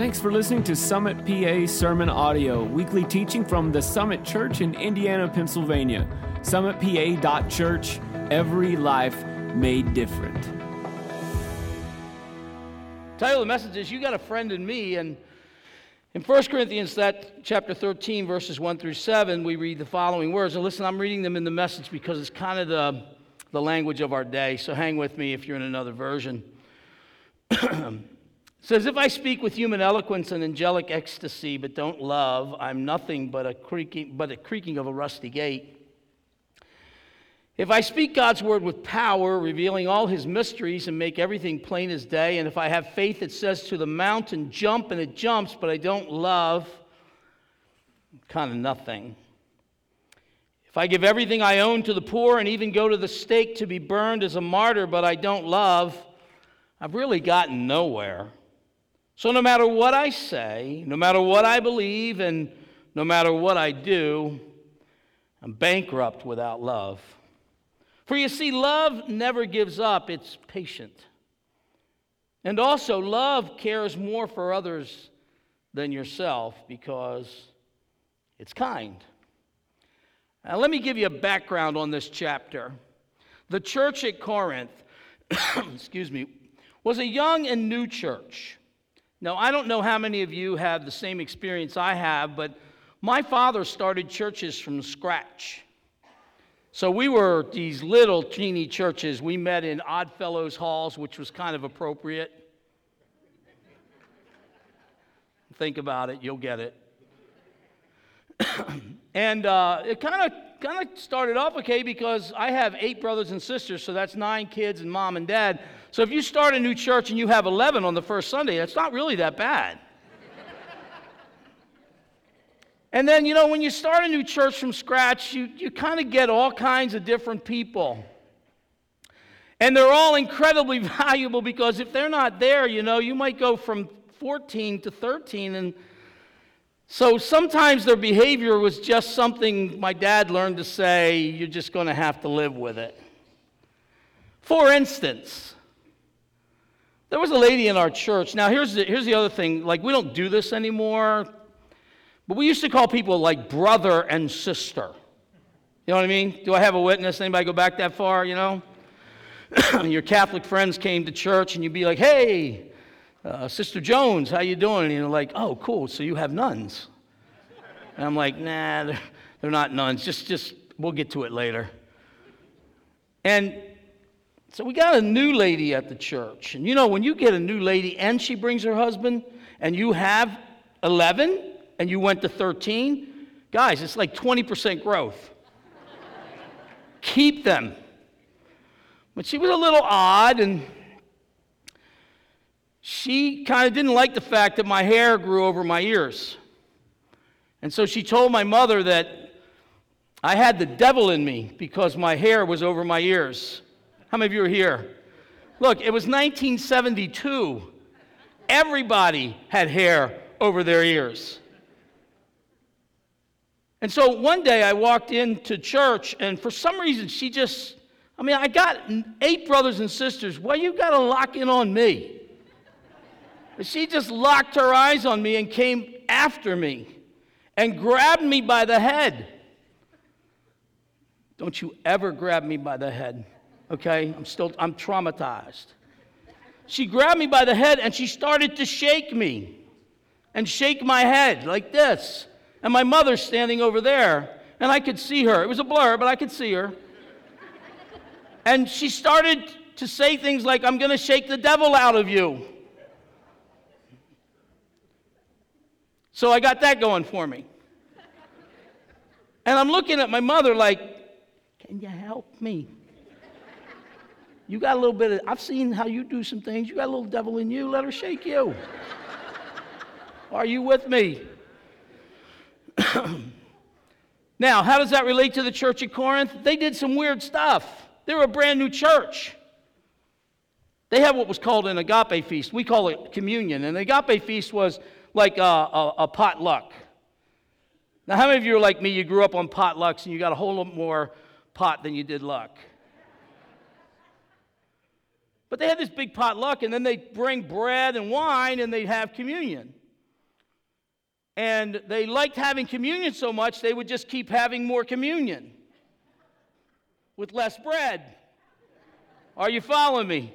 Thanks for listening to Summit PA Sermon Audio, weekly teaching from the Summit Church in Indiana, Pennsylvania. SummitPA.church, every life made different. Title of the message is You Got a Friend in Me. And in 1 Corinthians that chapter 13, verses 1 through 7, we read the following words. And listen, I'm reading them in the message because it's kind of the, the language of our day. So hang with me if you're in another version. says, If I speak with human eloquence and angelic ecstasy, but don't love, I'm nothing but a creaking, but a creaking of a rusty gate. If I speak God's word with power, revealing all his mysteries and make everything plain as day, and if I have faith that says to the mountain, jump, and it jumps, but I don't love, kind of nothing. If I give everything I own to the poor and even go to the stake to be burned as a martyr, but I don't love, I've really gotten nowhere. So, no matter what I say, no matter what I believe, and no matter what I do, I'm bankrupt without love. For you see, love never gives up, it's patient. And also, love cares more for others than yourself because it's kind. Now, let me give you a background on this chapter. The church at Corinth, excuse me, was a young and new church. Now, I don't know how many of you have the same experience I have, but my father started churches from scratch. So we were these little teeny churches. We met in Oddfellows halls, which was kind of appropriate. Think about it, you'll get it. and uh, it kind of kind of started off okay because I have eight brothers and sisters, so that's nine kids and mom and dad. So if you start a new church and you have 11 on the first Sunday, that's not really that bad. and then, you know, when you start a new church from scratch, you, you kind of get all kinds of different people. And they're all incredibly valuable because if they're not there, you know, you might go from 14 to 13 and so sometimes their behavior was just something my dad learned to say, you're just going to have to live with it. For instance, there was a lady in our church. Now, here's the, here's the other thing like, we don't do this anymore, but we used to call people like brother and sister. You know what I mean? Do I have a witness? Anybody go back that far, you know? Your Catholic friends came to church and you'd be like, hey, uh, Sister Jones, how you doing? And you're like, oh, cool, so you have nuns. And I'm like, nah, they're, they're not nuns. Just, just, we'll get to it later. And so we got a new lady at the church. And you know, when you get a new lady and she brings her husband, and you have 11 and you went to 13, guys, it's like 20% growth. Keep them. But she was a little odd and she kind of didn't like the fact that my hair grew over my ears. And so she told my mother that I had the devil in me because my hair was over my ears. How many of you are here? Look, it was 1972. Everybody had hair over their ears. And so one day I walked into church, and for some reason she just, I mean, I got eight brothers and sisters. Why you got to lock in on me? she just locked her eyes on me and came after me and grabbed me by the head. Don't you ever grab me by the head, okay? I'm still, I'm traumatized. She grabbed me by the head and she started to shake me and shake my head like this. And my mother's standing over there, and I could see her. It was a blur, but I could see her. And she started to say things like, I'm going to shake the devil out of you. So I got that going for me. And I'm looking at my mother like, can you help me? You got a little bit of, I've seen how you do some things. You got a little devil in you. Let her shake you. Are you with me? now, how does that relate to the church at Corinth? They did some weird stuff. They were a brand new church. They had what was called an agape feast. We call it communion. And the agape feast was like a, a, a potluck. Now, how many of you are like me? You grew up on potlucks and you got a whole lot more pot than you did luck. But they had this big potluck, and then they'd bring bread and wine and they'd have communion. And they liked having communion so much, they would just keep having more communion with less bread. Are you following me?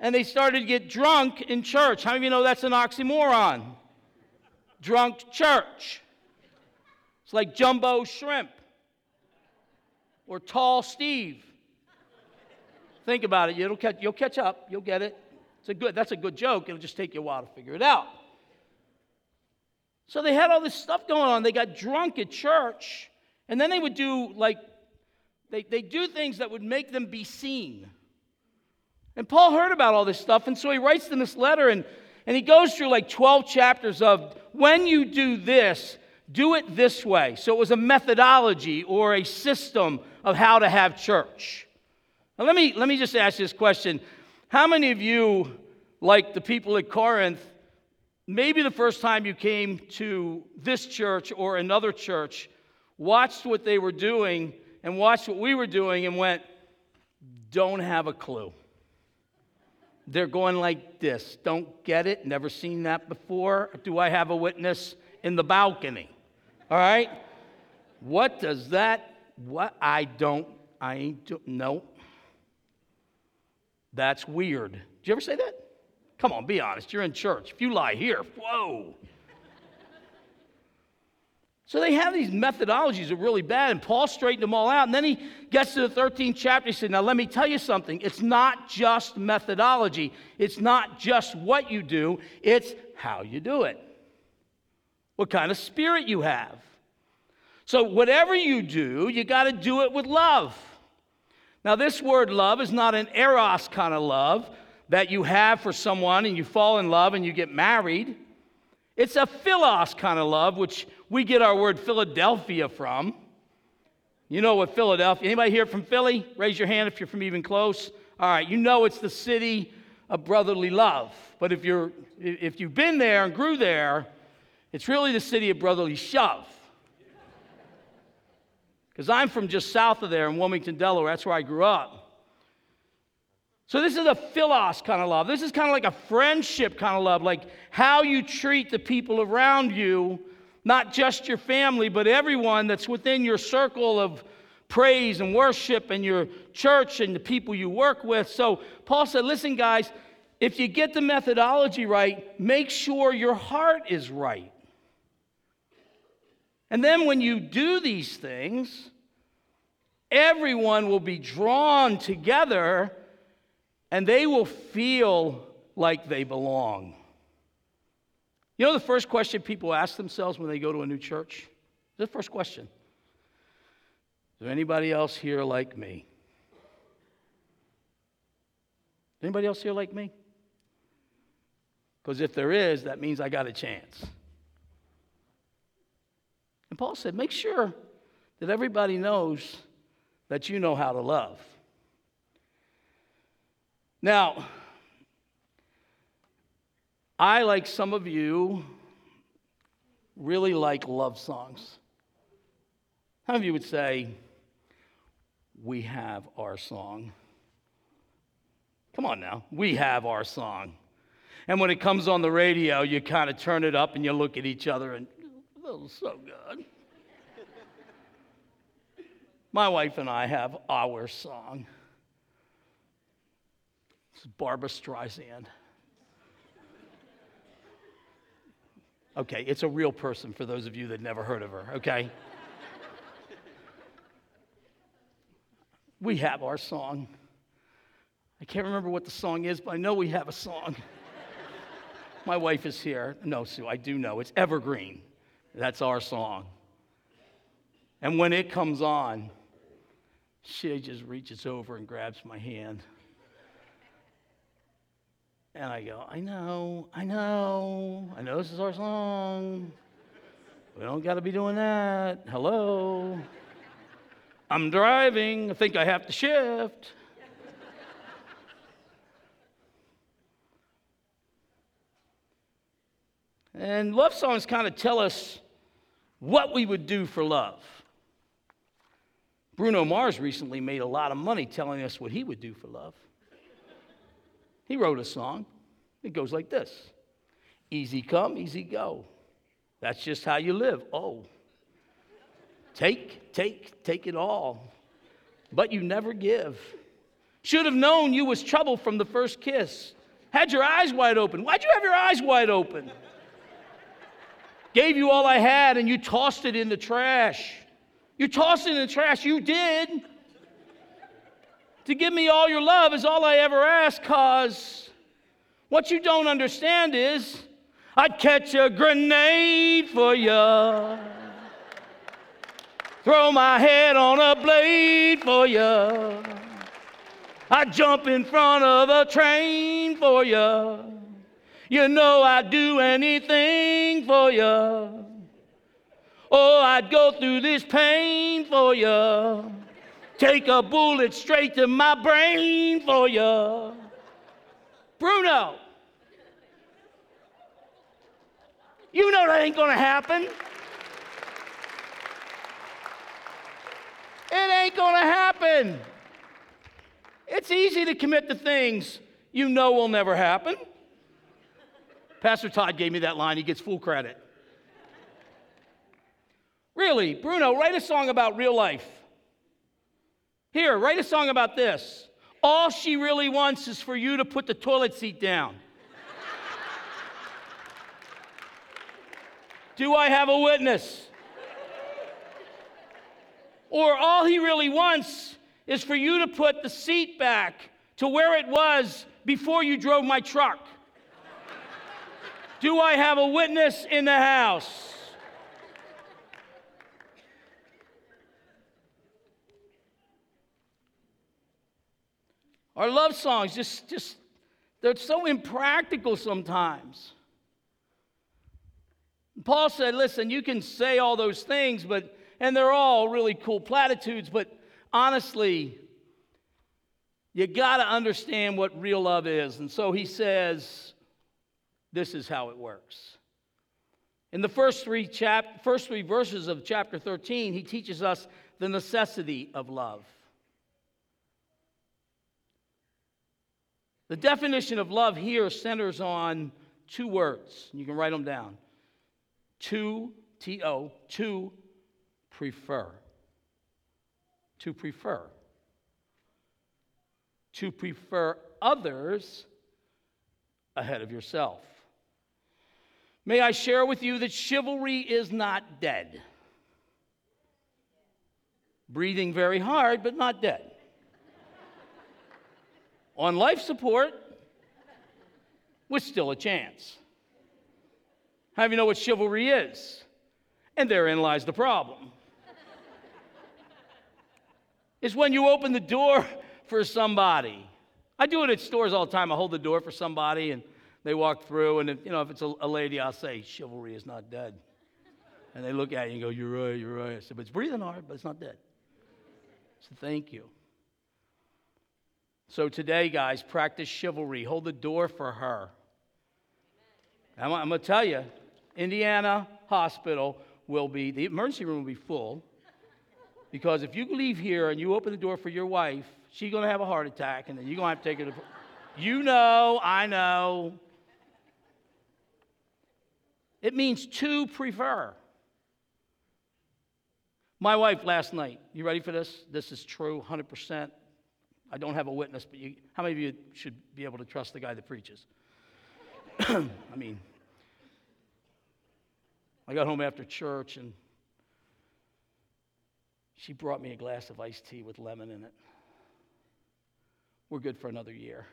And they started to get drunk in church. How many of you know that's an oxymoron? Drunk church. It's like jumbo shrimp or tall Steve. Think about it. You'll catch, you'll catch up. You'll get it. It's a good, that's a good joke. It'll just take you a while to figure it out. So they had all this stuff going on. They got drunk at church, and then they would do like, they, they do things that would make them be seen. And Paul heard about all this stuff, and so he writes them this letter, and, and he goes through like 12 chapters of when you do this, do it this way. So it was a methodology or a system of how to have church. Now, let me, let me just ask this question How many of you, like the people at Corinth, maybe the first time you came to this church or another church, watched what they were doing and watched what we were doing and went, don't have a clue. They're going like this. Don't get it. Never seen that before. Do I have a witness in the balcony? All right. What does that? What I don't. I ain't. Do, no. That's weird. Did you ever say that? Come on, be honest. You're in church. If you lie here, whoa. So they have these methodologies that are really bad, and Paul straightened them all out. And then he gets to the 13th chapter. He said, Now let me tell you something. It's not just methodology, it's not just what you do, it's how you do it, what kind of spirit you have. So, whatever you do, you got to do it with love. Now, this word love is not an eros kind of love that you have for someone and you fall in love and you get married. It's a philos kind of love, which we get our word Philadelphia from. You know what Philadelphia, anybody here from Philly? Raise your hand if you're from even close. All right, you know it's the city of brotherly love. But if you're if you've been there and grew there, it's really the city of brotherly shove. Because I'm from just south of there in Wilmington, Delaware. That's where I grew up. So, this is a philos kind of love. This is kind of like a friendship kind of love, like how you treat the people around you, not just your family, but everyone that's within your circle of praise and worship and your church and the people you work with. So, Paul said, Listen, guys, if you get the methodology right, make sure your heart is right. And then when you do these things, everyone will be drawn together and they will feel like they belong. You know the first question people ask themselves when they go to a new church? The first question Is there anybody else here like me? Anybody else here like me? Because if there is, that means I got a chance. And Paul said, make sure that everybody knows that you know how to love. Now, I, like some of you, really like love songs. Some of you would say, We have our song? Come on now, we have our song. And when it comes on the radio, you kind of turn it up and you look at each other and, so good. My wife and I have our song. It's Barbra Streisand. Okay, it's a real person for those of you that never heard of her, okay? we have our song. I can't remember what the song is, but I know we have a song. My wife is here. No, Sue, I do know. It's Evergreen. That's our song. And when it comes on, she just reaches over and grabs my hand. And I go, I know, I know, I know this is our song. We don't got to be doing that. Hello. I'm driving. I think I have to shift. and love songs kind of tell us what we would do for love. Bruno Mars recently made a lot of money telling us what he would do for love. He wrote a song. It goes like this Easy come, easy go. That's just how you live. Oh, take, take, take it all. But you never give. Should have known you was trouble from the first kiss. Had your eyes wide open. Why'd you have your eyes wide open? Gave you all I had and you tossed it in the trash. You tossed it in the trash. You did. To give me all your love is all I ever ask, cause what you don't understand is I'd catch a grenade for you. Throw my head on a blade for you. I'd jump in front of a train for you. You know I'd do anything for you. Oh, I'd go through this pain for you. Take a bullet straight to my brain for you. Bruno, you know that ain't gonna happen. It ain't gonna happen. It's easy to commit to things you know will never happen. Pastor Todd gave me that line, he gets full credit. Really, Bruno, write a song about real life. Here, write a song about this. All she really wants is for you to put the toilet seat down. Do I have a witness? Or all he really wants is for you to put the seat back to where it was before you drove my truck. Do I have a witness in the house? Our love songs just just they're so impractical sometimes. Paul said, listen, you can say all those things, but and they're all really cool platitudes, but honestly, you got to understand what real love is. And so he says, this is how it works. In the first three, chap- first three verses of chapter 13, he teaches us the necessity of love. The definition of love here centers on two words. You can write them down. To, T O, to prefer to prefer, to prefer others ahead of yourself. May I share with you that chivalry is not dead. Breathing very hard, but not dead. On life support, with still a chance. How do you know what chivalry is? And therein lies the problem is when you open the door for somebody. I do it at stores all the time. I hold the door for somebody and they walk through, and if, you know, if it's a, a lady, I'll say, chivalry is not dead. And they look at you and go, You're right, you're right. I said, But it's breathing hard, but it's not dead. So thank you. So today, guys, practice chivalry. Hold the door for her. I'm, I'm going to tell you, Indiana Hospital will be, the emergency room will be full. Because if you leave here and you open the door for your wife, she's going to have a heart attack, and then you're going to have to take her to. You know, I know. It means to prefer. My wife last night, you ready for this? This is true, 100%. I don't have a witness, but you, how many of you should be able to trust the guy that preaches? I mean, I got home after church and she brought me a glass of iced tea with lemon in it. We're good for another year.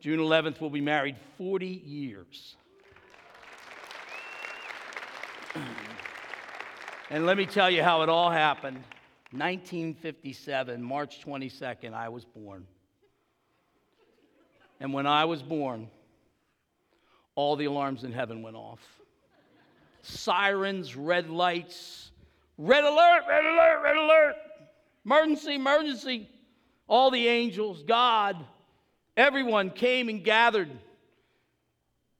June 11th, we'll be married 40 years. and let me tell you how it all happened. 1957, March 22nd, I was born. And when I was born, all the alarms in heaven went off sirens, red lights, red alert, red alert, red alert, emergency, emergency. All the angels, God, everyone came and gathered.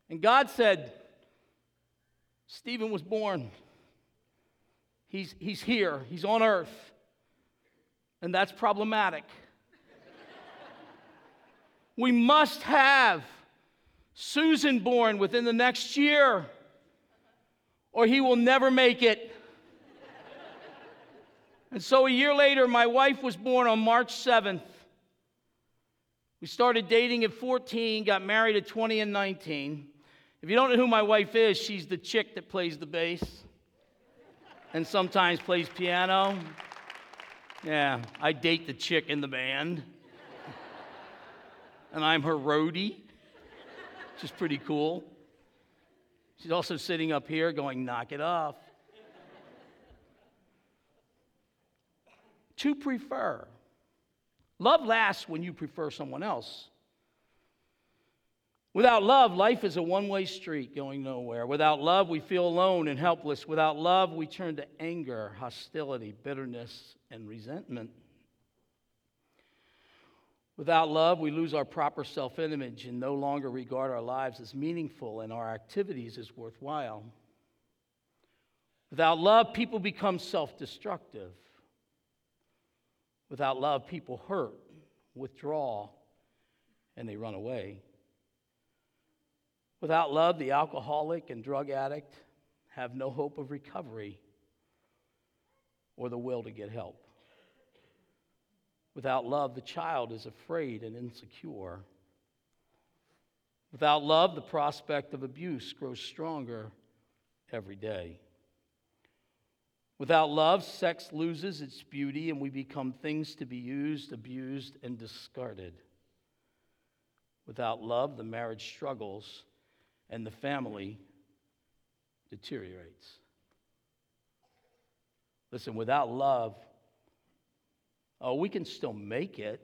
And God said, Stephen was born. He's, he's here, he's on earth. And that's problematic. we must have Susan born within the next year, or he will never make it. and so a year later, my wife was born on March 7th. We started dating at 14, got married at 20 and 19. If you don't know who my wife is, she's the chick that plays the bass and sometimes plays piano. Yeah, I date the chick in the band. and I'm her roadie, which is pretty cool. She's also sitting up here going, knock it off. to prefer. Love lasts when you prefer someone else. Without love, life is a one way street going nowhere. Without love, we feel alone and helpless. Without love, we turn to anger, hostility, bitterness, and resentment. Without love, we lose our proper self image and no longer regard our lives as meaningful and our activities as worthwhile. Without love, people become self destructive. Without love, people hurt, withdraw, and they run away. Without love, the alcoholic and drug addict have no hope of recovery or the will to get help. Without love, the child is afraid and insecure. Without love, the prospect of abuse grows stronger every day. Without love, sex loses its beauty and we become things to be used, abused, and discarded. Without love, the marriage struggles and the family deteriorates. Listen, without love, oh, we can still make it,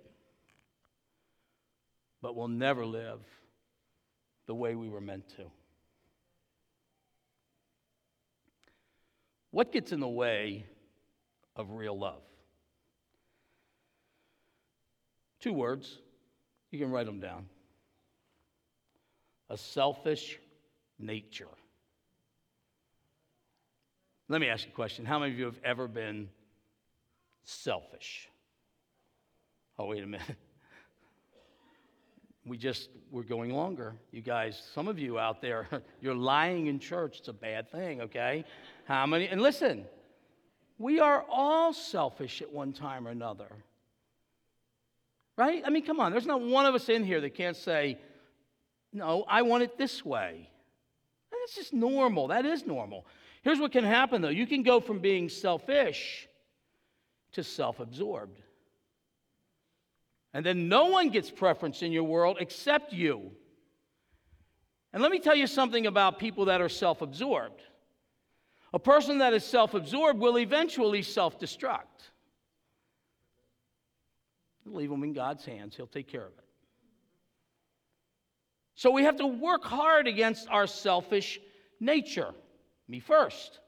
but we'll never live the way we were meant to. What gets in the way of real love? Two words. You can write them down a selfish nature. Let me ask you a question. How many of you have ever been selfish? Oh, wait a minute. We just, we're going longer. You guys, some of you out there, you're lying in church. It's a bad thing, okay? How many? And listen, we are all selfish at one time or another. Right? I mean, come on. There's not one of us in here that can't say, no, I want it this way. That's just normal. That is normal. Here's what can happen, though you can go from being selfish to self absorbed. And then no one gets preference in your world except you. And let me tell you something about people that are self absorbed. A person that is self absorbed will eventually self destruct. Leave them in God's hands, He'll take care of it. So we have to work hard against our selfish nature. Me first.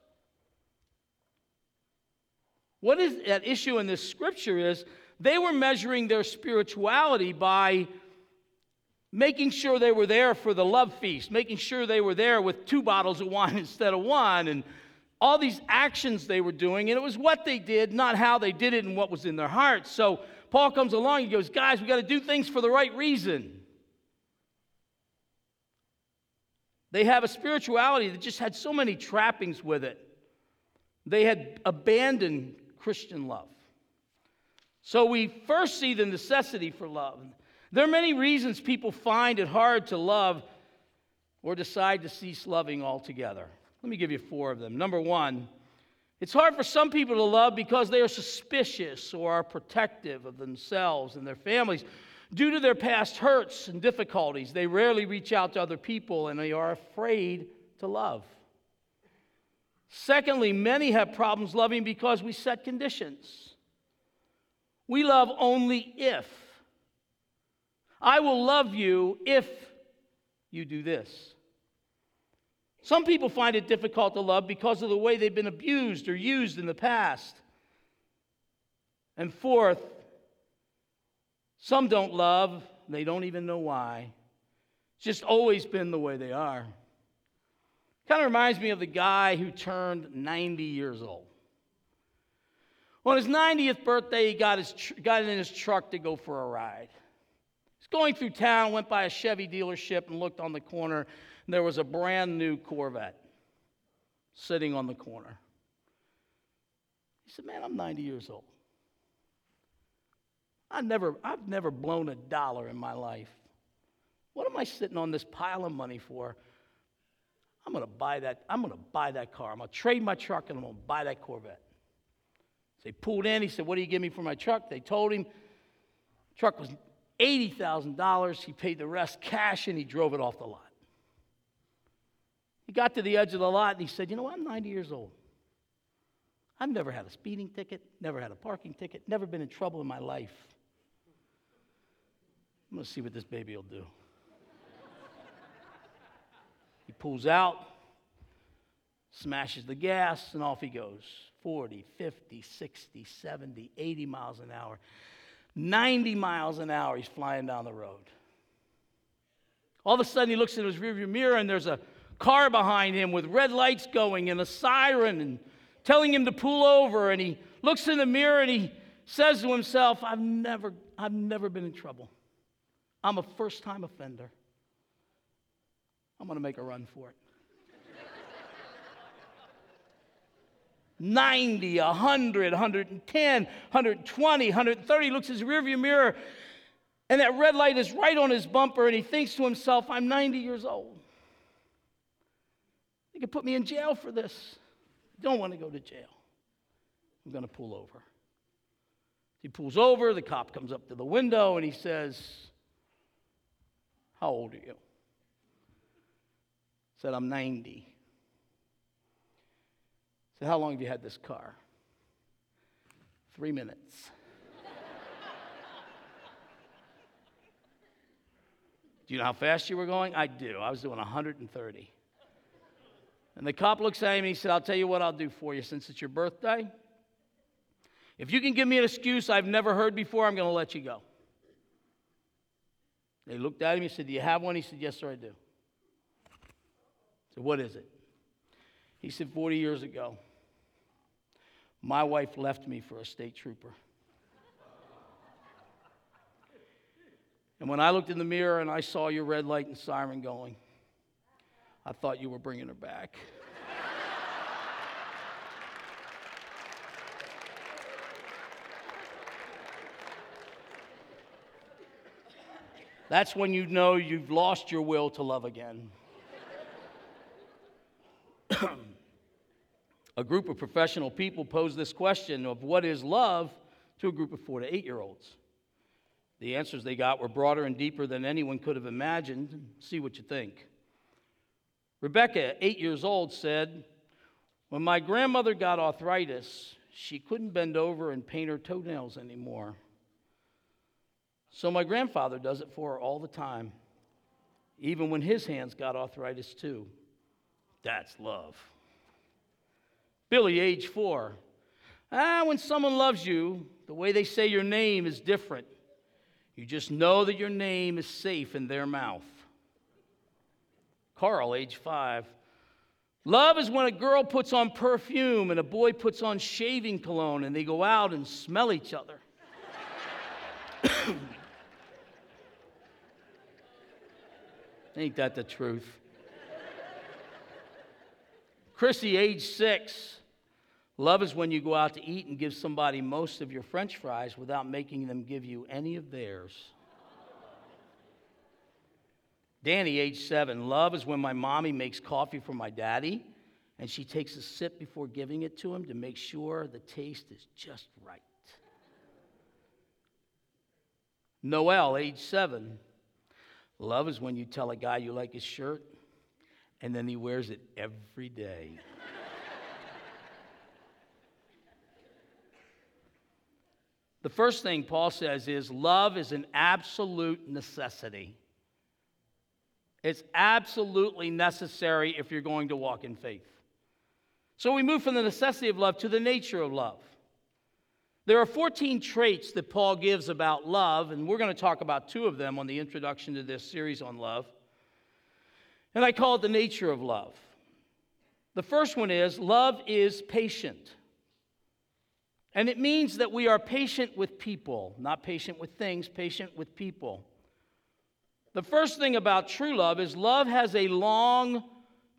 What is at issue in this scripture is they were measuring their spirituality by making sure they were there for the love feast, making sure they were there with two bottles of wine instead of one, and all these actions they were doing. And it was what they did, not how they did it and what was in their hearts. So Paul comes along and goes, Guys, we got to do things for the right reason. They have a spirituality that just had so many trappings with it. They had abandoned Christian love. So we first see the necessity for love. There are many reasons people find it hard to love or decide to cease loving altogether. Let me give you four of them. Number one, it's hard for some people to love because they are suspicious or are protective of themselves and their families. Due to their past hurts and difficulties, they rarely reach out to other people and they are afraid to love. Secondly, many have problems loving because we set conditions. We love only if. I will love you if you do this. Some people find it difficult to love because of the way they've been abused or used in the past. And fourth, some don't love, they don't even know why. It's just always been the way they are. Kind of reminds me of the guy who turned 90 years old. On his 90th birthday, he got, his tr- got in his truck to go for a ride. He's going through town, went by a Chevy dealership, and looked on the corner, and there was a brand new Corvette sitting on the corner. He said, Man, I'm 90 years old. I never, I've never blown a dollar in my life. What am I sitting on this pile of money for? I'm to buy that. I'm to buy that car. I'm going to trade my truck and I'm to buy that Corvette. So he pulled in. He said, "What do you give me for my truck?" They told him. The Truck was eighty thousand dollars. He paid the rest cash and he drove it off the lot. He got to the edge of the lot and he said, "You know, I'm 90 years old. I've never had a speeding ticket, never had a parking ticket, never been in trouble in my life. I'm going to see what this baby will do." he pulls out, smashes the gas, and off he goes. 40, 50, 60, 70, 80 miles an hour. 90 miles an hour, he's flying down the road. All of a sudden, he looks in his rearview mirror, and there's a car behind him with red lights going and a siren and telling him to pull over. And he looks in the mirror and he says to himself, I've never, I've never been in trouble. I'm a first time offender. I'm going to make a run for it. 90, 100, 110, 120, 130, looks in his rearview mirror, and that red light is right on his bumper, and he thinks to himself, I'm 90 years old. They could put me in jail for this. I don't want to go to jail. I'm going to pull over. He pulls over, the cop comes up to the window, and he says, How old are you? Said, I'm 90 said, How long have you had this car? Three minutes. do you know how fast you were going? I do. I was doing 130. And the cop looks at him and he said, I'll tell you what I'll do for you since it's your birthday. If you can give me an excuse I've never heard before, I'm going to let you go. They looked at him. He said, Do you have one? He said, Yes, sir, I do. Said, What is it? He said, 40 years ago, my wife left me for a state trooper. And when I looked in the mirror and I saw your red light and siren going, I thought you were bringing her back. That's when you know you've lost your will to love again. A group of professional people posed this question of what is love to a group of four to eight year olds. The answers they got were broader and deeper than anyone could have imagined. See what you think. Rebecca, eight years old, said, When my grandmother got arthritis, she couldn't bend over and paint her toenails anymore. So my grandfather does it for her all the time, even when his hands got arthritis too. That's love. Billy, age four. Ah, when someone loves you, the way they say your name is different. You just know that your name is safe in their mouth. Carl, age five. Love is when a girl puts on perfume and a boy puts on shaving cologne and they go out and smell each other. Ain't that the truth? Chrissy, age six. Love is when you go out to eat and give somebody most of your french fries without making them give you any of theirs. Danny, age seven. Love is when my mommy makes coffee for my daddy and she takes a sip before giving it to him to make sure the taste is just right. Noel, age seven. Love is when you tell a guy you like his shirt and then he wears it every day. The first thing Paul says is love is an absolute necessity. It's absolutely necessary if you're going to walk in faith. So we move from the necessity of love to the nature of love. There are 14 traits that Paul gives about love, and we're going to talk about two of them on the introduction to this series on love. And I call it the nature of love. The first one is love is patient. And it means that we are patient with people, not patient with things, patient with people. The first thing about true love is love has a long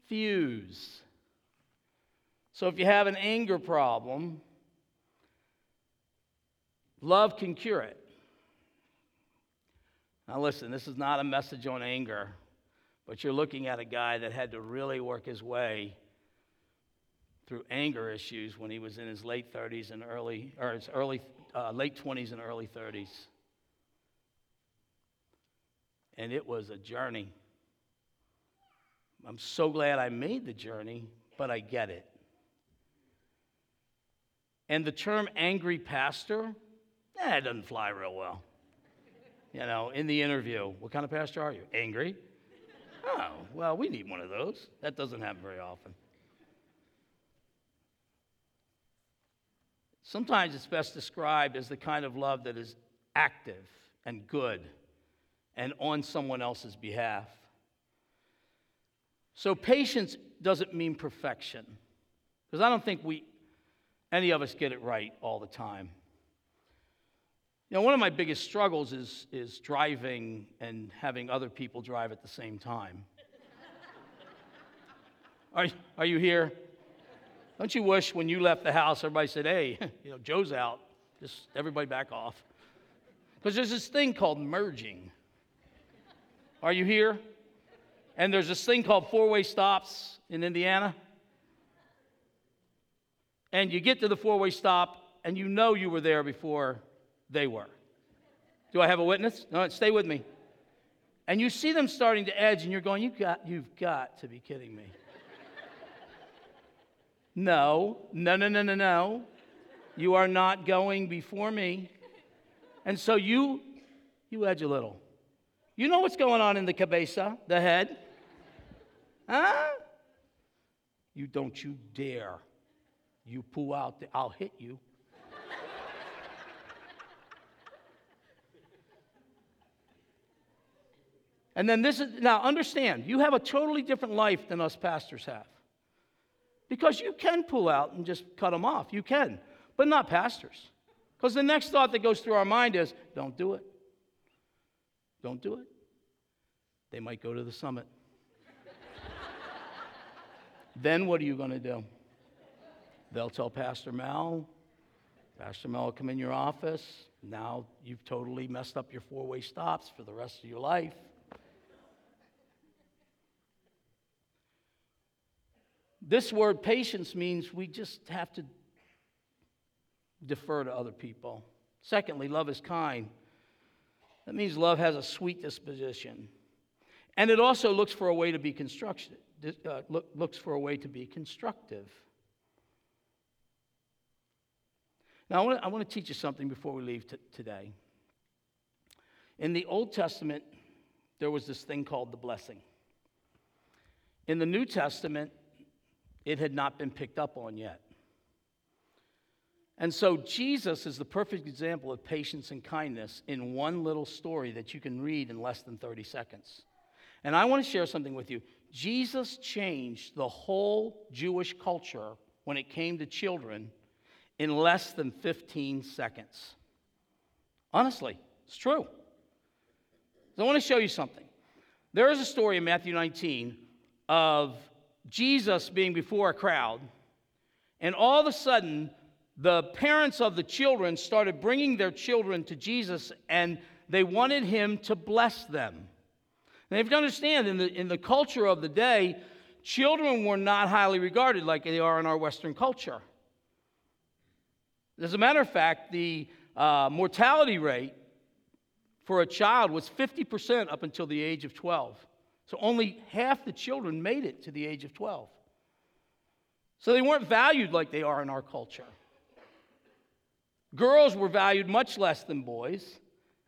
fuse. So if you have an anger problem, love can cure it. Now, listen, this is not a message on anger, but you're looking at a guy that had to really work his way through anger issues when he was in his late 30s and early, or his early, uh, late 20s and early 30s. And it was a journey. I'm so glad I made the journey, but I get it. And the term angry pastor, eh, doesn't fly real well. You know, in the interview, what kind of pastor are you? Angry? Oh, well, we need one of those. That doesn't happen very often. Sometimes it's best described as the kind of love that is active and good and on someone else's behalf. So, patience doesn't mean perfection, because I don't think we, any of us get it right all the time. You know, one of my biggest struggles is, is driving and having other people drive at the same time. are, are you here? Don't you wish when you left the house, everybody said, hey, you know, Joe's out, just everybody back off? Because there's this thing called merging. Are you here? And there's this thing called four way stops in Indiana. And you get to the four way stop, and you know you were there before they were. Do I have a witness? No, stay with me. And you see them starting to edge, and you're going, you got, You've got to be kidding me. No, no, no, no, no, no. You are not going before me. And so you you edge a little. You know what's going on in the cabeza, the head? Huh? You don't you dare. You pull out, the, I'll hit you. and then this is, now understand, you have a totally different life than us pastors have. Because you can pull out and just cut them off. You can, but not pastors. Because the next thought that goes through our mind is don't do it. Don't do it. They might go to the summit. then what are you going to do? They'll tell Pastor Mel. Pastor Mel will come in your office. Now you've totally messed up your four way stops for the rest of your life. This word patience means we just have to defer to other people. Secondly, love is kind. That means love has a sweet disposition. And it also looks for a way to be constructive, uh, look, looks for a way to be constructive. Now, I want, to, I teach you something before we leave t- today. In the Old Testament, there was this thing called the blessing. In the New Testament, it had not been picked up on yet. And so Jesus is the perfect example of patience and kindness in one little story that you can read in less than 30 seconds. And I want to share something with you. Jesus changed the whole Jewish culture when it came to children in less than 15 seconds. Honestly, it's true. So I want to show you something. There is a story in Matthew 19 of Jesus being before a crowd, and all of a sudden, the parents of the children started bringing their children to Jesus, and they wanted him to bless them. And you have to understand, in the, in the culture of the day, children were not highly regarded like they are in our Western culture. As a matter of fact, the uh, mortality rate for a child was 50% up until the age of 12. So only half the children made it to the age of 12. So they weren't valued like they are in our culture. Girls were valued much less than boys.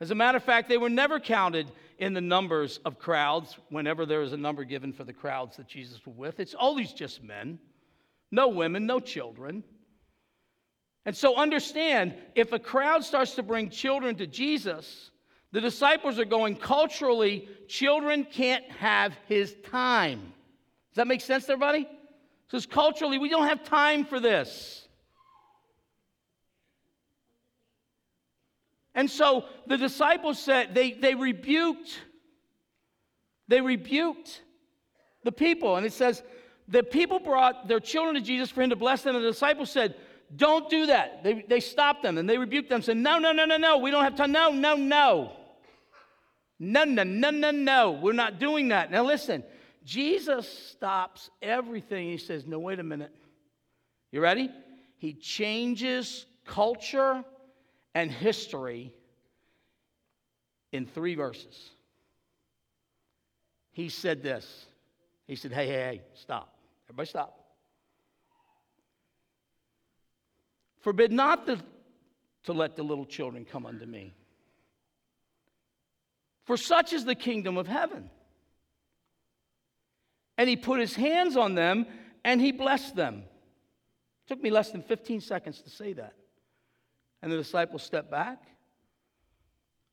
As a matter of fact, they were never counted in the numbers of crowds whenever there was a number given for the crowds that Jesus was with. It's always just men, no women, no children. And so understand if a crowd starts to bring children to Jesus, the disciples are going culturally, children can't have his time. Does that make sense to everybody? Says culturally, we don't have time for this. And so the disciples said, they, they rebuked They rebuked the people. And it says, the people brought their children to Jesus for him to bless them. And the disciples said, Don't do that. They, they stopped them and they rebuked them, saying, No, no, no, no, no. We don't have time. No, no, no. No, no, no, no, no. We're not doing that. Now listen, Jesus stops everything. He says, No, wait a minute. You ready? He changes culture and history in three verses. He said this. He said, Hey, hey, hey, stop. Everybody stop. Forbid not the, to let the little children come unto me. For such is the kingdom of heaven. And he put his hands on them and he blessed them. It took me less than 15 seconds to say that. And the disciples stepped back.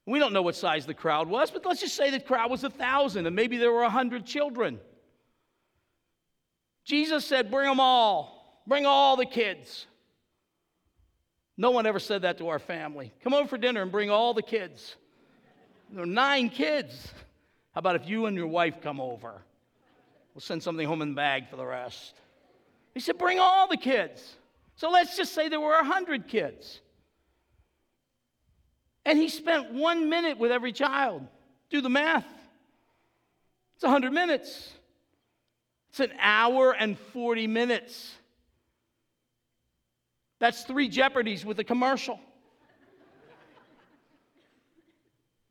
We don't know what size the crowd was, but let's just say the crowd was a thousand and maybe there were a hundred children. Jesus said, Bring them all, bring all the kids. No one ever said that to our family. Come over for dinner and bring all the kids. There are nine kids. How about if you and your wife come over? We'll send something home in the bag for the rest. He said, Bring all the kids. So let's just say there were 100 kids. And he spent one minute with every child. Do the math. It's 100 minutes. It's an hour and 40 minutes. That's three Jeopardies with a commercial.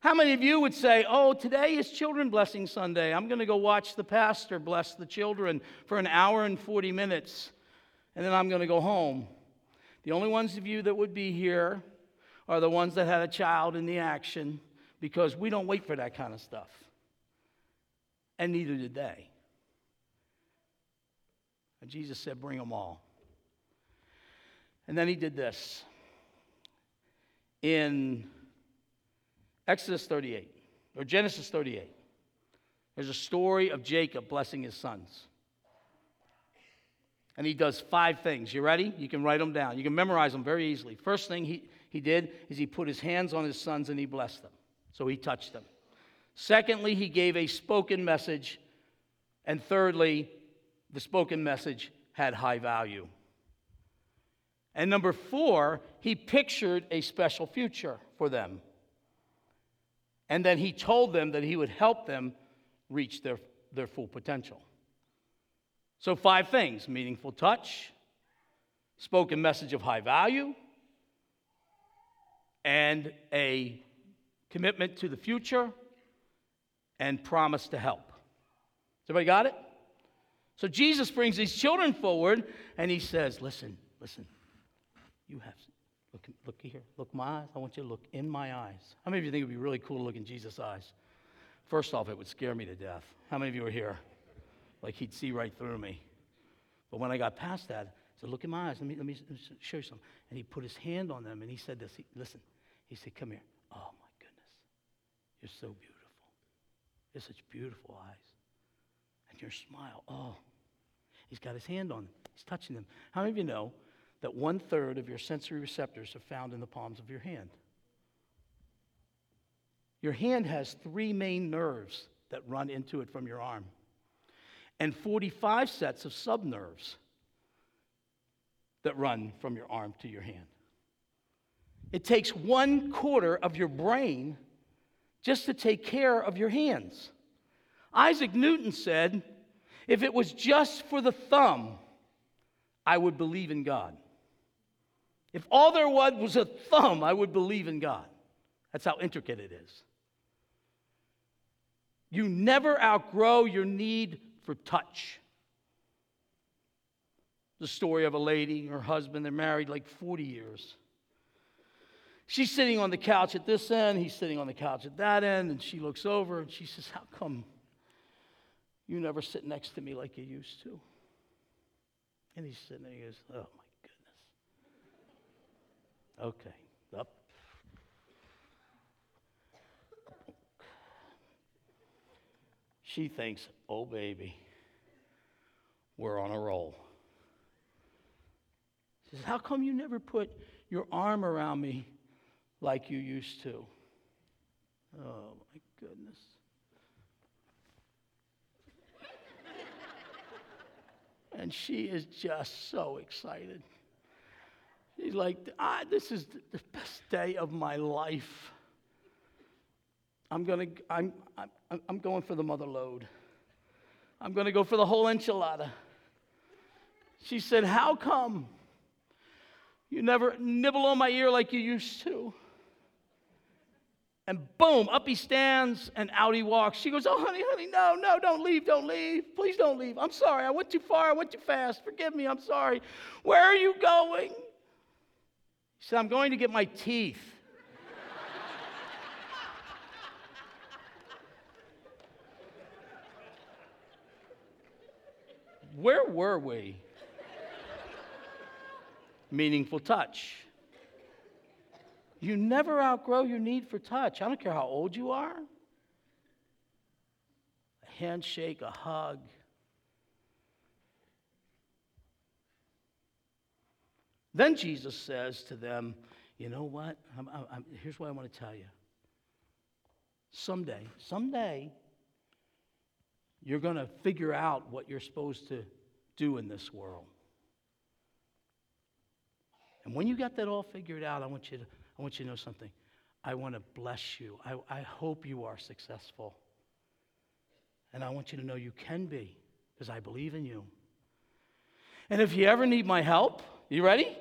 How many of you would say, Oh, today is Children Blessing Sunday. I'm going to go watch the pastor bless the children for an hour and 40 minutes, and then I'm going to go home? The only ones of you that would be here are the ones that had a child in the action because we don't wait for that kind of stuff. And neither did they. And Jesus said, Bring them all. And then he did this. In Exodus 38, or Genesis 38, there's a story of Jacob blessing his sons. And he does five things. You ready? You can write them down. You can memorize them very easily. First thing he, he did is he put his hands on his sons and he blessed them. So he touched them. Secondly, he gave a spoken message. And thirdly, the spoken message had high value. And number four, he pictured a special future for them. And then he told them that he would help them reach their, their full potential. So, five things meaningful touch, spoken message of high value, and a commitment to the future and promise to help. Everybody got it? So Jesus brings these children forward and he says, Listen, listen, you have, look, here, look my eyes. I want you to look in my eyes. How many of you think it would be really cool to look in Jesus' eyes? First off, it would scare me to death. How many of you are here? Like he'd see right through me. But when I got past that, I said, Look in my eyes. Let me, let me show you something. And he put his hand on them and he said this. He, Listen, he said, Come here. Oh, my goodness. You're so beautiful. You have such beautiful eyes. And your smile. Oh. He's got his hand on them. He's touching them. How many of you know that one third of your sensory receptors are found in the palms of your hand? Your hand has three main nerves that run into it from your arm, and 45 sets of subnerves that run from your arm to your hand. It takes one quarter of your brain just to take care of your hands. Isaac Newton said, if it was just for the thumb, I would believe in God. If all there was was a thumb, I would believe in God. That's how intricate it is. You never outgrow your need for touch. The story of a lady, her husband, they're married like 40 years. She's sitting on the couch at this end, he's sitting on the couch at that end, and she looks over and she says, How come you never sit next to me like you used to? And he's sitting there, he goes, Oh. Okay, up. She thinks, oh, baby, we're on a roll. She says, How come you never put your arm around me like you used to? Oh, my goodness. and she is just so excited. She's like, ah, This is the best day of my life. I'm, gonna, I'm, I'm, I'm going for the mother lode. I'm going to go for the whole enchilada. She said, How come you never nibble on my ear like you used to? And boom, up he stands and out he walks. She goes, Oh, honey, honey, no, no, don't leave, don't leave. Please don't leave. I'm sorry. I went too far. I went too fast. Forgive me. I'm sorry. Where are you going? He said, I'm going to get my teeth. Where were we? Meaningful touch. You never outgrow your need for touch. I don't care how old you are. A handshake, a hug. Then Jesus says to them, You know what? I'm, I'm, here's what I want to tell you. Someday, someday, you're going to figure out what you're supposed to do in this world. And when you got that all figured out, I want you to, I want you to know something. I want to bless you. I, I hope you are successful. And I want you to know you can be because I believe in you. And if you ever need my help, you ready?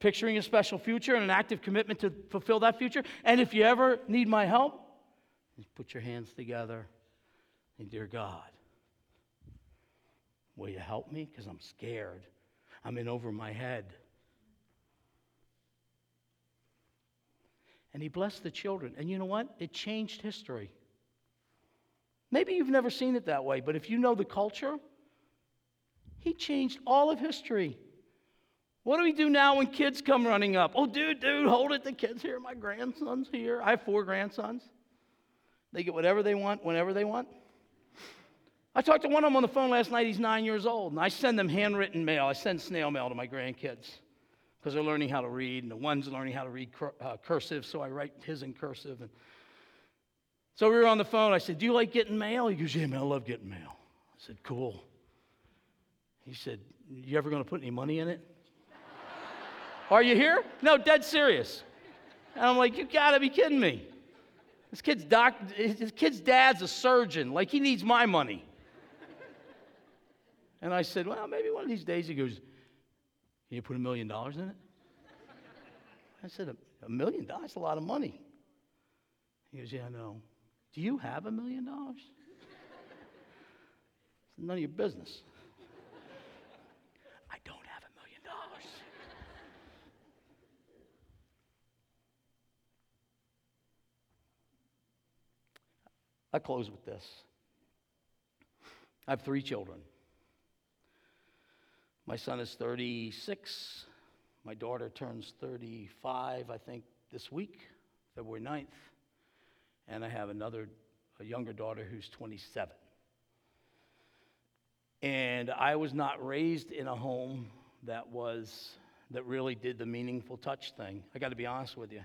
Picturing a special future and an active commitment to fulfill that future. And if you ever need my help, put your hands together. And dear God, will you help me? Because I'm scared. I'm in over my head. And he blessed the children. And you know what? It changed history. Maybe you've never seen it that way, but if you know the culture, he changed all of history. What do we do now when kids come running up? Oh, dude, dude, hold it. The kid's here. My grandson's here. I have four grandsons. They get whatever they want whenever they want. I talked to one of them on the phone last night. He's nine years old, and I send them handwritten mail. I send snail mail to my grandkids because they're learning how to read, and the one's learning how to read cur- uh, cursive, so I write his in cursive. And so we were on the phone. I said, Do you like getting mail? He goes, Yeah, man, I love getting mail. I said, Cool. He said, You ever going to put any money in it? Are you here? No, dead serious. And I'm like, You got to be kidding me. This kid's, doc, his kid's dad's a surgeon. Like, he needs my money. And I said, Well, maybe one of these days. He goes, can you put a million dollars in it? I said, a, million dollars? A lot of money. He goes, Yeah, I know. Do you have a million dollars? It's none of your business. I don't have a million dollars. I close with this. I have three children. My son is 36. My daughter turns 35, I think, this week, February 9th. And I have another, a younger daughter who's 27. And I was not raised in a home that was, that really did the meaningful touch thing. I got to be honest with you.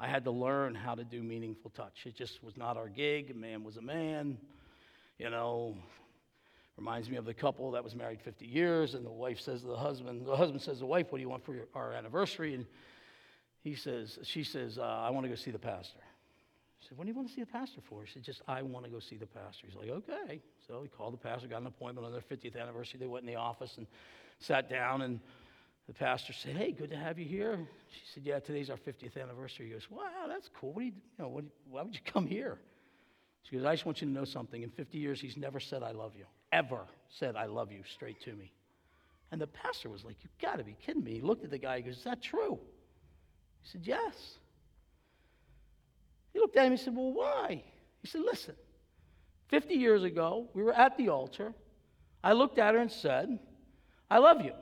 I had to learn how to do meaningful touch. It just was not our gig. A man was a man. You know, Reminds me of the couple that was married 50 years, and the wife says to the husband, the husband says to the wife, What do you want for your, our anniversary? And he says, She says, uh, I want to go see the pastor. He said, What do you want to see the pastor for? He said, Just, I want to go see the pastor. He's like, Okay. So he called the pastor, got an appointment on their 50th anniversary. They went in the office and sat down, and the pastor said, Hey, good to have you here. She said, Yeah, today's our 50th anniversary. He goes, Wow, that's cool. What do you, you know, what, why would you come here? She goes, I just want you to know something. In 50 years, he's never said, I love you ever said, I love you straight to me. And the pastor was like, You've got to be kidding me. He looked at the guy, he goes, Is that true? He said, Yes. He looked at him, he said, Well, why? He said, Listen, 50 years ago, we were at the altar. I looked at her and said, I love you.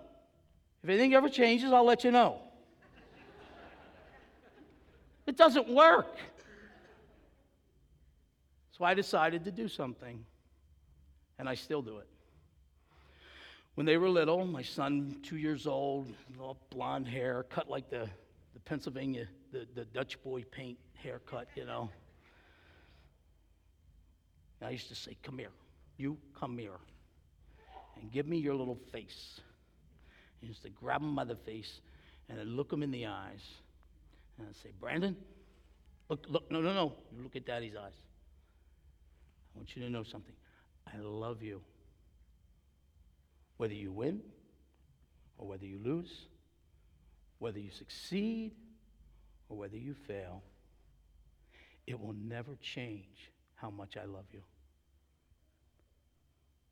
If anything ever changes, I'll let you know. it doesn't work. So I decided to do something and I still do it. When they were little, my son, two years old, blonde hair, cut like the, the Pennsylvania, the, the Dutch boy paint haircut, you know. I used to say, Come here. You come here. and give me your little face. Used to grab him by the face and look him in the eyes and I'd say, Brandon, look, look, no, no, no. You look at daddy's eyes. I want you to know something. I love you. Whether you win or whether you lose, whether you succeed or whether you fail, it will never change how much I love you.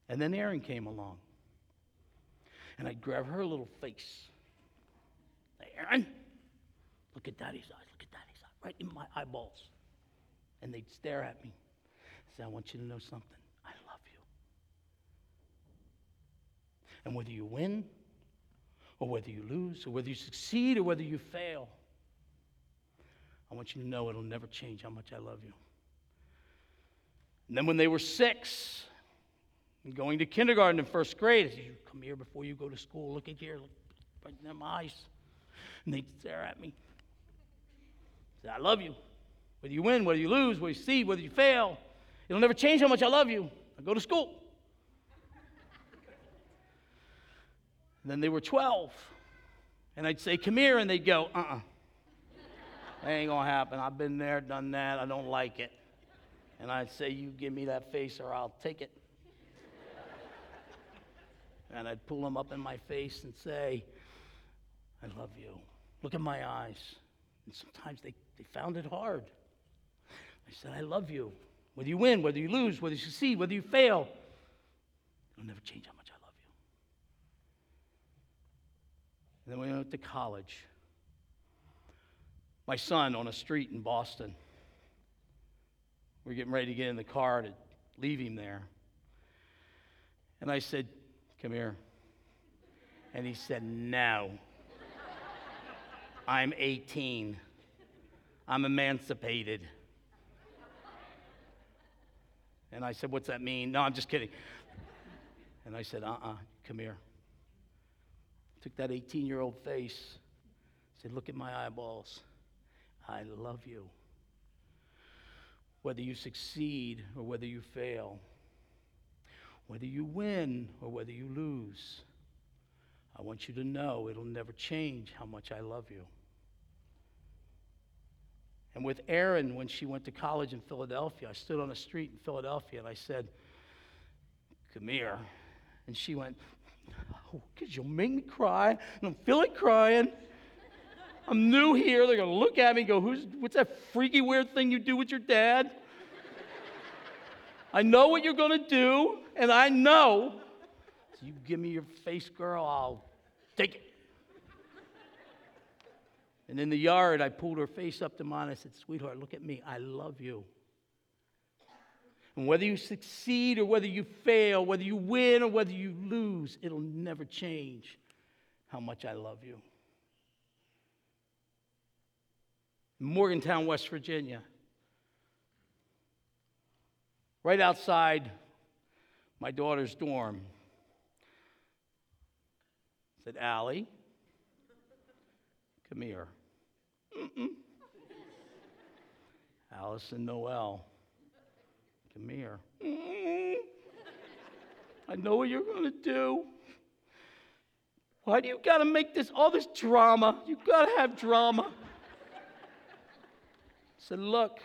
And then Erin came along. And I'd grab her little face. Erin, look at daddy's eyes, look at daddy's eyes, right in my eyeballs. And they'd stare at me. and Say, I want you to know something. I love you. And whether you win, or whether you lose, or whether you succeed, or whether you fail, I want you to know it'll never change how much I love you. And then when they were six, going to kindergarten and first grade, You come here before you go to school. Look at here, look right them eyes. And they'd stare at me. Said, I love you. Whether you win, whether you lose, whether you see, whether you fail, it'll never change how much I love you. I go to school. and then they were 12. And I'd say, Come here. And they'd go, Uh uh-uh. uh that ain't gonna happen. I've been there, done that. I don't like it. And I'd say, You give me that face or I'll take it. And I'd pull them up in my face and say, I love you. Look at my eyes. And sometimes they, they found it hard. I said, I love you. Whether you win, whether you lose, whether you succeed, whether you fail, it'll never change how much I love you. And then we went to college my son on a street in Boston. We are getting ready to get in the car to leave him there. And I said, Come here. And he said, No. I'm 18. I'm emancipated. And I said, What's that mean? No, I'm just kidding. And I said, Uh uh-uh, uh come here. Took that 18 year old face, said, Look at my eyeballs. I love you. Whether you succeed or whether you fail, whether you win or whether you lose, I want you to know it'll never change how much I love you. And with Erin, when she went to college in Philadelphia, I stood on a street in Philadelphia and I said, Come here. And she went, Oh, because you'll make me cry. And I'm feeling crying. I'm new here. They're going to look at me and go, Who's, What's that freaky, weird thing you do with your dad? I know what you're going to do, and I know. So you give me your face, girl, I'll take it. And in the yard, I pulled her face up to mine. I said, Sweetheart, look at me. I love you. And whether you succeed or whether you fail, whether you win or whether you lose, it'll never change how much I love you. Morgantown, West Virginia. Right outside my daughter's dorm. I said, Allie, come here. Mm-mm. Allison Noel, come here. Mm-mm. I know what you're going to do. Why do you got to make this all this drama? You got to have drama said, Look,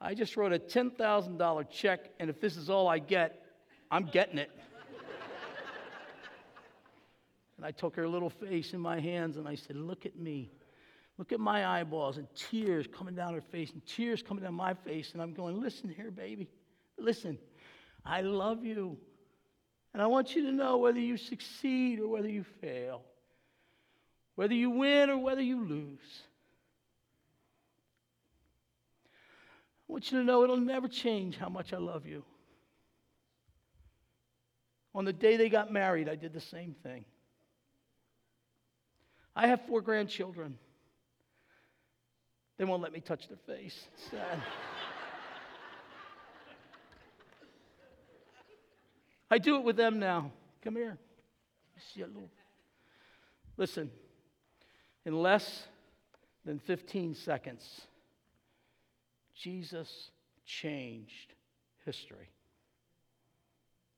I just wrote a $10,000 check, and if this is all I get, I'm getting it. and I took her little face in my hands and I said, Look at me. Look at my eyeballs and tears coming down her face and tears coming down my face. And I'm going, Listen here, baby. Listen, I love you. And I want you to know whether you succeed or whether you fail, whether you win or whether you lose. I want you to know it'll never change how much I love you. On the day they got married, I did the same thing. I have four grandchildren. They won't let me touch their face. It's sad. I do it with them now. Come here. Listen, in less than 15 seconds, Jesus changed history.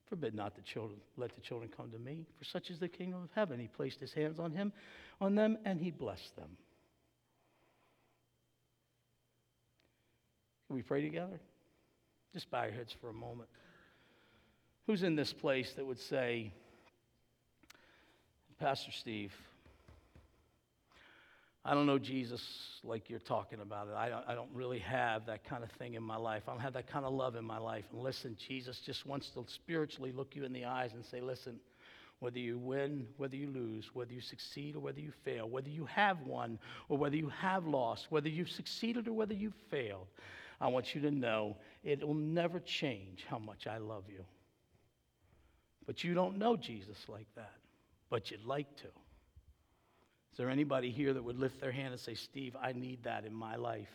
Forbid not the children, let the children come to me, for such is the kingdom of heaven. He placed his hands on him, on them, and he blessed them. Can we pray together? Just bow your heads for a moment. Who's in this place that would say, Pastor Steve, I don't know Jesus like you're talking about it. I don't, I don't really have that kind of thing in my life. I don't have that kind of love in my life. And listen, Jesus just wants to spiritually look you in the eyes and say, listen, whether you win, whether you lose, whether you succeed or whether you fail, whether you have won or whether you have lost, whether you've succeeded or whether you've failed, I want you to know it will never change how much I love you. But you don't know Jesus like that, but you'd like to. Is there anybody here that would lift their hand and say, Steve, I need that in my life?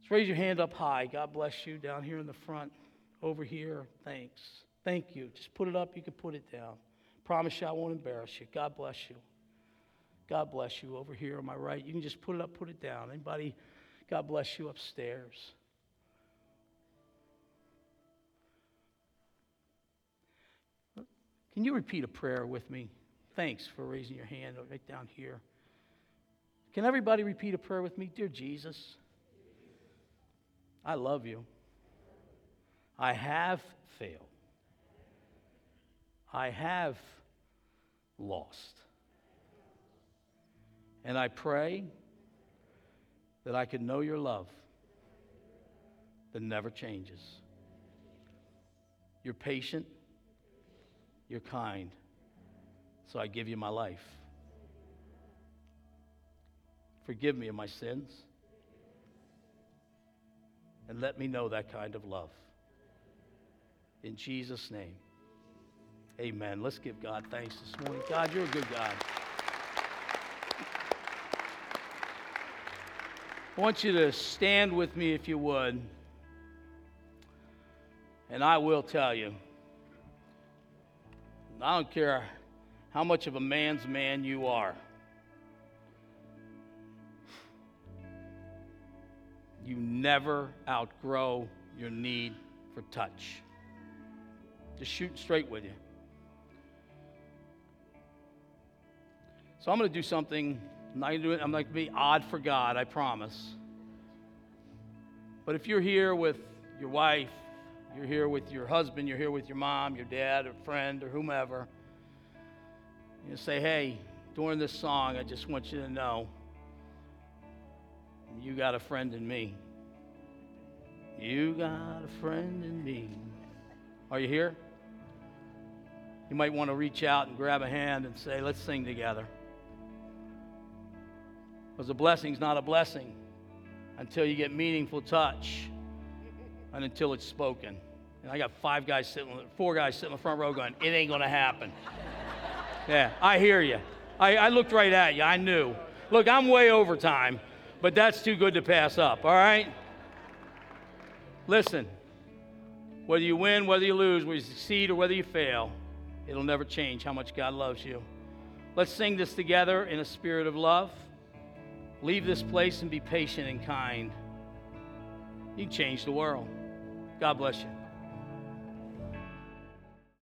Let's raise your hand up high. God bless you down here in the front, over here. Thanks. Thank you. Just put it up. You can put it down. Promise you I won't embarrass you. God bless you. God bless you over here on my right. You can just put it up, put it down. Anybody, God bless you upstairs. Can you repeat a prayer with me? Thanks for raising your hand right down here. Can everybody repeat a prayer with me? Dear Jesus, I love you. I have failed. I have lost. And I pray that I could know your love that never changes. You're patient, you're kind. So I give you my life. Forgive me of my sins. And let me know that kind of love. In Jesus' name, amen. Let's give God thanks this morning. God, you're a good God. I want you to stand with me if you would. And I will tell you, I don't care how much of a man's man you are. You never outgrow your need for touch. Just shooting straight with you. So I'm going to do something. I'm not going to do it. I'm be odd for God, I promise. But if you're here with your wife, you're here with your husband, you're here with your mom, your dad, or friend, or whomever, you say, hey, during this song, I just want you to know you got a friend in me. You got a friend in me. Are you here? You might want to reach out and grab a hand and say, let's sing together. Because a blessing's not a blessing until you get meaningful touch and until it's spoken. And I got five guys sitting, four guys sitting in the front row going, it ain't going to happen. Yeah, I hear you. I, I looked right at you. I knew. Look, I'm way over time, but that's too good to pass up, all right? Listen, whether you win, whether you lose, whether you succeed, or whether you fail, it'll never change how much God loves you. Let's sing this together in a spirit of love. Leave this place and be patient and kind. You change the world. God bless you.